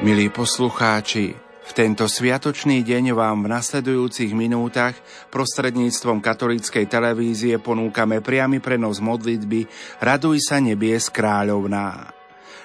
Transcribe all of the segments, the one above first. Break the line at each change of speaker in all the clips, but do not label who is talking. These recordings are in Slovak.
Milí poslucháči, v tento sviatočný deň vám v nasledujúcich minútach prostredníctvom katolíckej televízie ponúkame priamy prenos modlitby Raduj sa nebies kráľovná.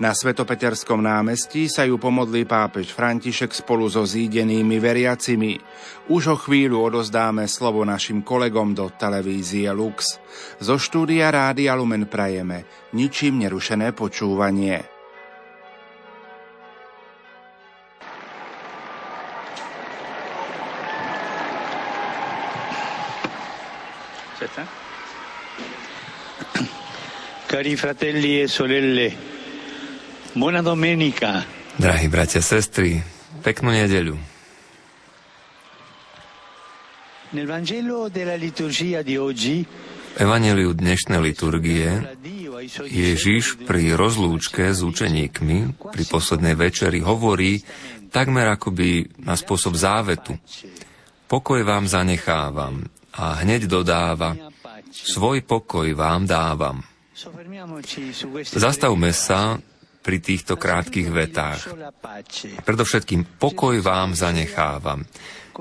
Na Svetopeterskom námestí sa ju pomodlí pápež František spolu so zídenými veriacimi. Už o chvíľu odozdáme slovo našim kolegom do televízie Lux. Zo štúdia Rádia Lumen prajeme ničím nerušené počúvanie.
Cari fratelli e sorelle, buona domenica.
Drahí bratia a sestry, peknú nedeľu.
Nel Vangelo della liturgia di oggi
Evangeliu dnešnej liturgie Ježiš pri rozlúčke s učeníkmi pri poslednej večeri hovorí takmer akoby na spôsob závetu. Pokoj vám zanechávam, a hneď dodáva, svoj pokoj vám dávam. Zastavme sa pri týchto krátkých vetách. Predovšetkým pokoj vám zanechávam.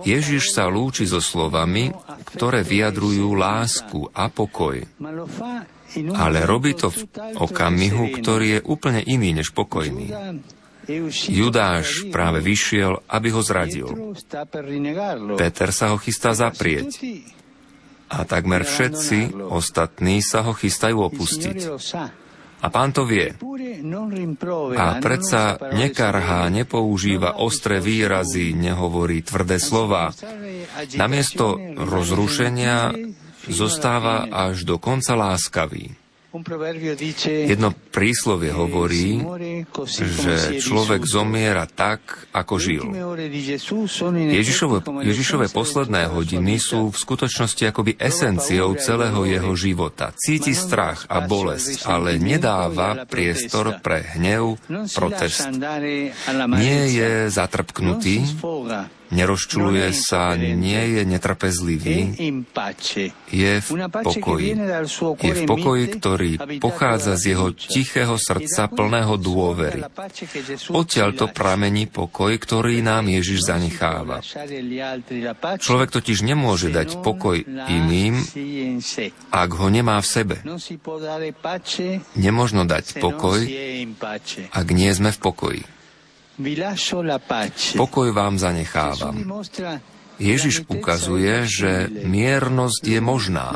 Ježiš sa lúči so slovami, ktoré vyjadrujú lásku a pokoj. Ale robí to v okamihu, ktorý je úplne iný než pokojný. Judáš práve vyšiel, aby ho zradil. Peter sa ho chystá zaprieť a takmer všetci ostatní sa ho chystajú opustiť. A pán to vie. A predsa nekarhá, nepoužíva ostré výrazy, nehovorí tvrdé slova. Namiesto rozrušenia zostáva až do konca láskavý. Jedno príslovie hovorí, že človek zomiera tak, ako žil. Ježišové, Ježišové posledné hodiny sú v skutočnosti akoby esenciou celého jeho života. Cíti strach a bolesť, ale nedáva priestor pre hnev, protest. Nie je zatrpknutý, nerozčuluje sa, nie je netrpezlivý, je v pokoji. Je v pokoji, ktorý pochádza z jeho tichého srdca plného dôvery. Odtiaľ to pramení pokoj, ktorý nám Ježiš zanecháva. Človek totiž nemôže dať pokoj iným, ak ho nemá v sebe. Nemožno dať pokoj, ak nie sme v pokoji. Pokoj vám zanechávam. Ježiš ukazuje, že miernosť je možná.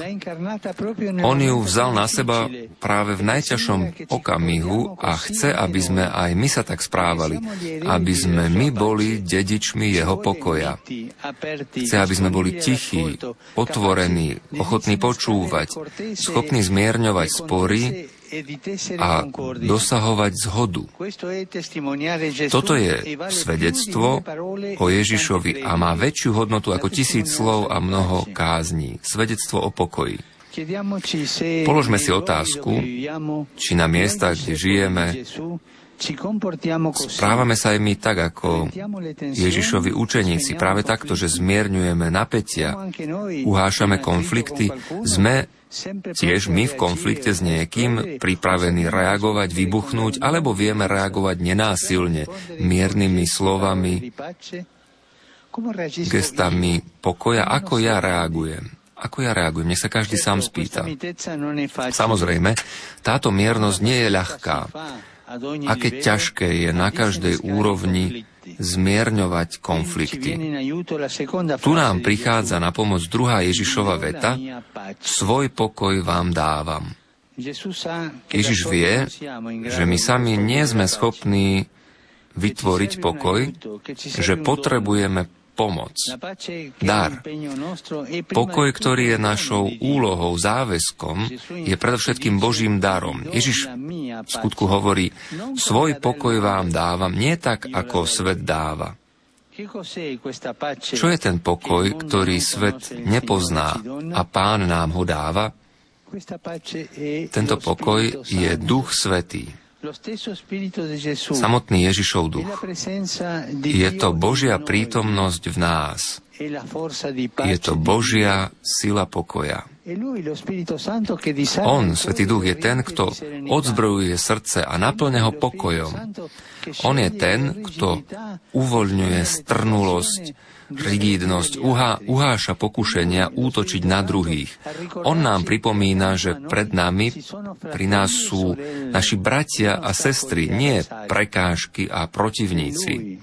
On ju vzal na seba práve v najťažšom okamihu a chce, aby sme aj my sa tak správali, aby sme my boli dedičmi jeho pokoja. Chce, aby sme boli tichí, otvorení, ochotní počúvať, schopní zmierňovať spory a dosahovať zhodu. Toto je svedectvo o Ježišovi a má väčšiu hodnotu ako tisíc slov a mnoho kázní. Svedectvo o pokoji. Položme si otázku, či na miestach, kde žijeme, Správame sa aj my tak, ako Ježišovi učeníci, práve takto, že zmierňujeme napätia, uhášame konflikty, sme tiež my v konflikte s niekým pripravení reagovať, vybuchnúť, alebo vieme reagovať nenásilne, miernymi slovami, gestami pokoja, ako ja reagujem. Ako ja reagujem? Nech sa každý sám spýta. Samozrejme, táto miernosť nie je ľahká aké ťažké je na každej úrovni zmierňovať konflikty. Tu nám prichádza na pomoc druhá Ježišova veta, svoj pokoj vám dávam. Ježiš vie, že my sami nie sme schopní vytvoriť pokoj, že potrebujeme pomoc, dar. Pokoj, ktorý je našou úlohou, záväzkom, je predovšetkým Božím darom. Ježiš v skutku hovorí, svoj pokoj vám dávam, nie tak, ako svet dáva. Čo je ten pokoj, ktorý svet nepozná a pán nám ho dáva? Tento pokoj je Duch Svetý. Samotný Ježišov duch. Je to Božia prítomnosť v nás. Je to Božia sila pokoja. On, Svetý Duch, je ten, kto odzbrojuje srdce a naplňa ho pokojom. On je ten, kto uvoľňuje strnulosť, rigidnosť, uhá, uháša pokušenia útočiť na druhých. On nám pripomína, že pred nami, pri nás sú naši bratia a sestry, nie prekážky a protivníci.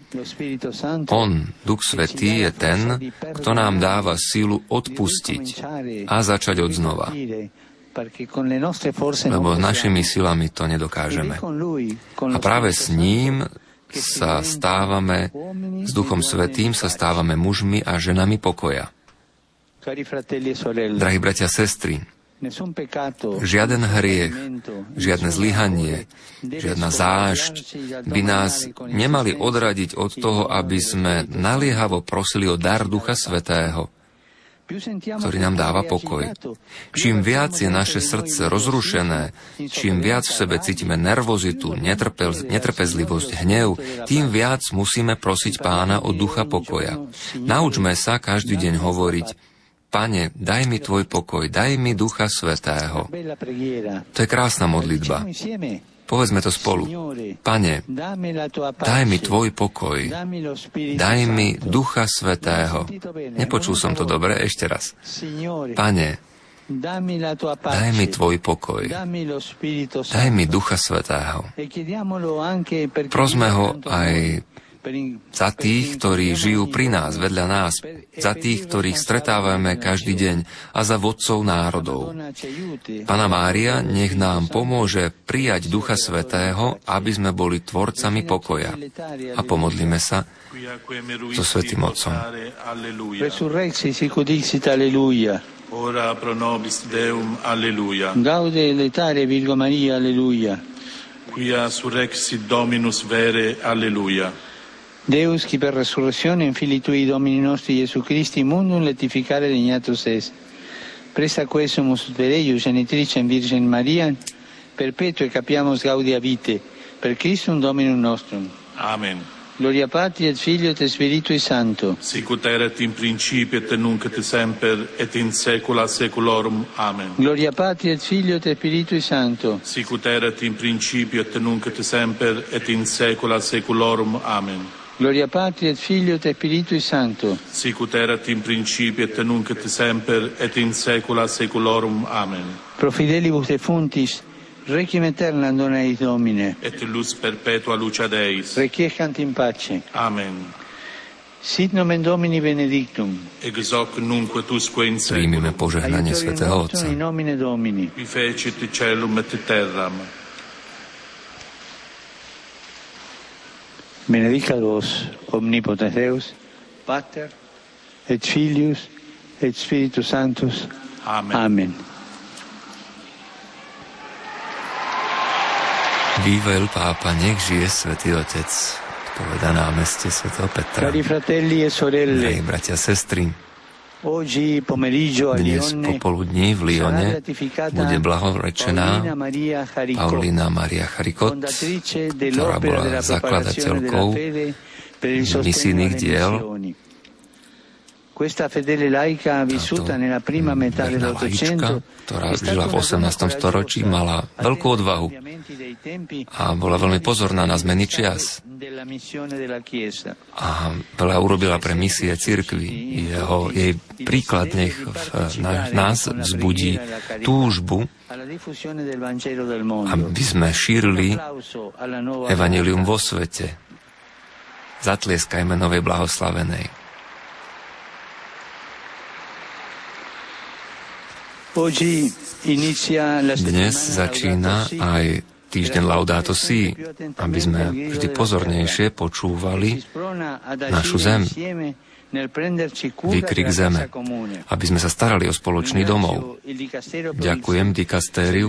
On, Duch Svetý, je ten, kto nám dáva sílu odpustiť a začať od znova lebo našimi silami to nedokážeme. A práve s ním sa stávame, s Duchom Svetým sa stávame mužmi a ženami pokoja. Drahí bratia a sestry, žiaden hriech, žiadne zlyhanie, žiadna zášť by nás nemali odradiť od toho, aby sme naliehavo prosili o dar Ducha Svetého ktorý nám dáva pokoj. Čím viac je naše srdce rozrušené, čím viac v sebe cítime nervozitu, netrpezlivosť, hnev, tým viac musíme prosiť pána o ducha pokoja. Naučme sa každý deň hovoriť, Pane, daj mi tvoj pokoj, daj mi ducha svetého. To je krásna modlitba. Povedzme to spolu. Pane, daj mi Tvoj pokoj. Daj mi Ducha Svetého. Nepočul som to dobre, ešte raz. Pane, daj mi Tvoj pokoj. Daj mi Ducha Svetého. Prosme ho aj za tých, ktorí žijú pri nás, vedľa nás, za tých, ktorých stretávame každý deň a za vodcov národov. Pana Mária, nech nám pomôže prijať Ducha Svetého, aby sme boli tvorcami pokoja. A pomodlíme sa so Svetým Otcom.
Ora pro nobis Deum, alleluia.
Gaude letare Virgo Maria, alleluia.
Quia surrexit Dominus vere, alleluia.
Deus, qui per resurrezione infili tui Domini nostri Gesù Christi, mundum letificare regnatus es. Presta quesumus per eius, genitricem Virgen Maria, perpetue capiamus gaudia vite, per Christum Dominum nostrum.
Amen.
Gloria Patri et Figlio et Spiritui Santo.
Sicut erat in principio et nunc et semper et in saecula saeculorum. Amen.
Gloria Patri et Figlio et Spiritui Santo.
Sicut erat in principio et nunc et semper et in saecula saeculorum. Amen.
Gloria Patri et Filio et Spiritui Sancto.
Sicut erat in principio et nunc et semper et in saecula saeculorum. Amen.
Pro fidelibus defuntis requiem aeternam dona eis Domine.
Et lux perpetua lucia Deis.
Requiescant in pace.
Amen.
Sit nomen Domini benedictum.
Ex hoc nunque tusque in
saecula.
Primime
požehnanie Svetého Otca.
In nomine Domini.
Qui fecit celum et terram.
Benedicat vos, omnipotens Deus, Pater, et Filius, et Spiritus Sanctus.
Amen.
Amen.
Vývel pápa, nech žije Svetý Otec. Poveda na meste svätého Petra.
Cari fratelli e
Drahí
sorelle,
bratia a sestry, dnes popoludní v Lione bude blahorečená Paulina Maria Charikot, ktorá bola zakladateľkou misijných diel.
Questa fedele laica vissuta nella prima metà dell'Ottocento
ktorá žila v
una
18.
donna
storočí, mala veľkú odvahu a bola veľmi pozorná na zmeny čias a veľa urobila pre misie cirkvi. Jeho, jej príklad nech v na, nás vzbudí túžbu, aby sme šírili evanelium vo svete. Zatlieskajme novej blahoslavenej. Dnes začína aj týždeň Laudato Si, aby sme vždy pozornejšie počúvali našu zem, výkrik zeme, aby sme sa starali o spoločný domov. Ďakujem dikastériu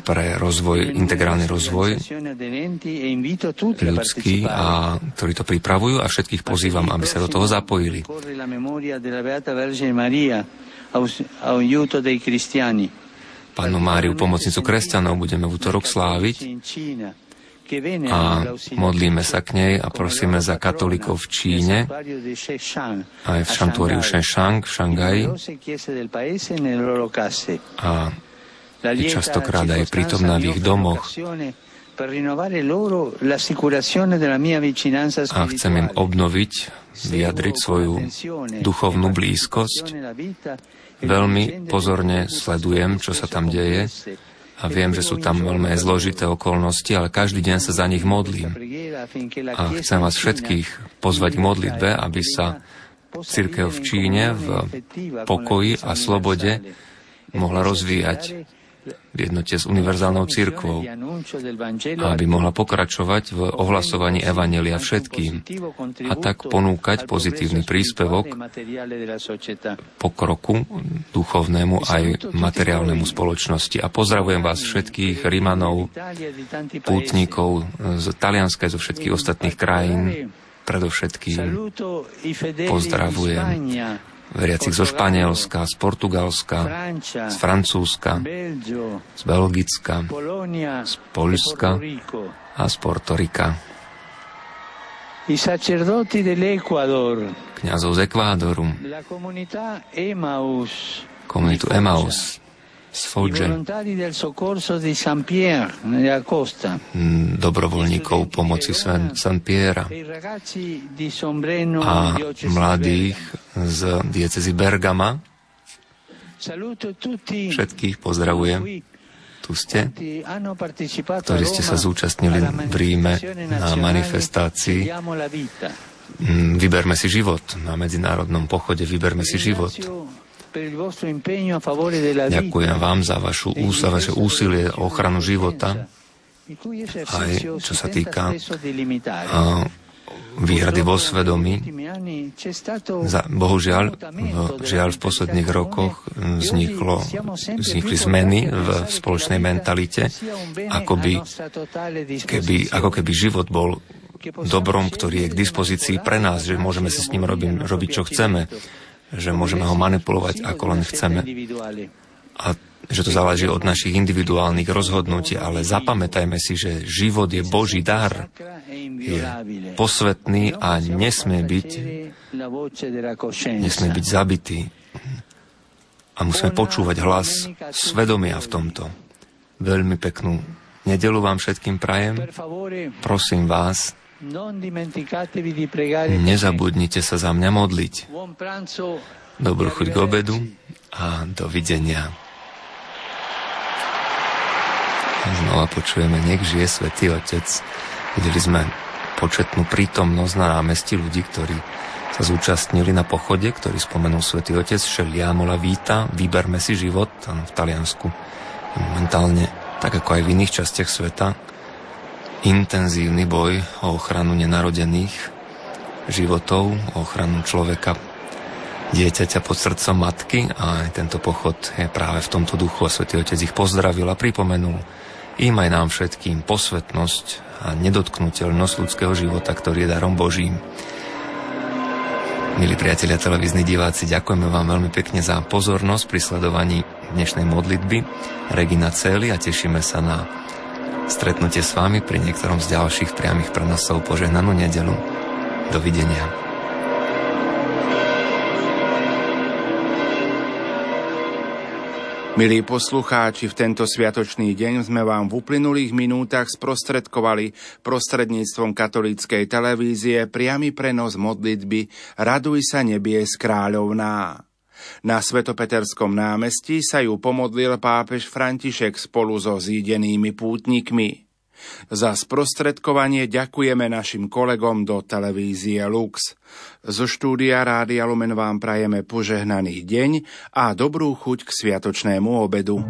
pre rozvoj, integrálny rozvoj
e
ľudský, a, ktorí to pripravujú a všetkých pozývam, aby sa do toho zapojili. Pánu Máriu, pomocnicu kresťanov, budeme v útorok sláviť a modlíme sa k nej a prosíme za katolíkov v Číne, aj v šantuáriu Shenzhen, v Šangaji a je častokrát aj prítomná v ich domoch. A chcem im obnoviť, vyjadriť svoju duchovnú blízkosť. Veľmi pozorne sledujem, čo sa tam deje a viem, že sú tam veľmi zložité okolnosti, ale každý deň sa za nich modlím. A chcem vás všetkých pozvať k modlitbe, aby sa církev v Číne v pokoji a slobode mohla rozvíjať v jednote s univerzálnou církvou, aby mohla pokračovať v ohlasovaní Evanelia všetkým a tak ponúkať pozitívny príspevok pokroku duchovnému aj materiálnemu spoločnosti. A pozdravujem vás všetkých Rimanov, pútnikov z Talianska zo všetkých ostatných krajín, predovšetkým pozdravujem veriacich zo Španielska, z Portugalska, z Francúzska, z Belgicka, z Polska a z Portorika. Kňazov z Ekvádoru, komunitu Emaus, z Fogge, mm, dobrovoľníkov pomoci San Piera a mladých z diecezy Bergama. Všetkých pozdravujem. Tu ste, ktorí ste sa zúčastnili v Ríme na manifestácii. Mm, Vyberme si život. Na medzinárodnom pochode Vyberme si život. Ďakujem vám za, vašu, za vaše úsilie o ochranu života, aj čo sa týka výhrady vo svedomí. Za, bohužiaľ, v, žiaľ v posledných rokoch vzniklo, vznikli zmeny v spoločnej mentalite, ako, by, keby, ako keby život bol dobrom, ktorý je k dispozícii pre nás, že môžeme si s ním robiť, robiť čo chceme že môžeme ho manipulovať ako len chceme. A že to záleží od našich individuálnych rozhodnutí, ale zapamätajme si, že život je Boží dar, je posvetný a nesmie byť, nesmie byť zabitý. A musíme počúvať hlas svedomia v tomto. Veľmi peknú nedelu vám všetkým prajem. Prosím vás, Nezabudnite sa za mňa modliť. Dobrú chuť k obedu a dovidenia. Znova počujeme, nech žije Svetý Otec. Videli sme početnú prítomnosť na námestí ľudí, ktorí sa zúčastnili na pochode, ktorý spomenul Svetý Otec Šeliamola Víta, Vyberme si život v Taliansku. Momentálne, tak ako aj v iných častiach sveta, intenzívny boj o ochranu nenarodených životov, o ochranu človeka, dieťaťa pod srdcom matky a tento pochod je práve v tomto duchu a Svetý Otec ich pozdravil a pripomenul im aj nám všetkým posvetnosť a nedotknutelnosť ľudského života, ktorý je darom Božím. Milí priatelia televízni diváci, ďakujeme vám veľmi pekne za pozornosť pri sledovaní dnešnej modlitby Regina Celi a tešíme sa na stretnutie s vami pri niektorom z ďalších priamých prenosov požehnanú nedelu. Dovidenia.
Milí poslucháči, v tento sviatočný deň sme vám v uplynulých minútach sprostredkovali prostredníctvom katolíckej televízie priamy prenos modlitby Raduj sa nebies kráľovná. Na Svetopeterskom námestí sa ju pomodlil pápež František spolu so zídenými pútnikmi. Za sprostredkovanie ďakujeme našim kolegom do televízie Lux. Zo štúdia Rádia Lumen vám prajeme požehnaný deň a dobrú chuť k sviatočnému obedu.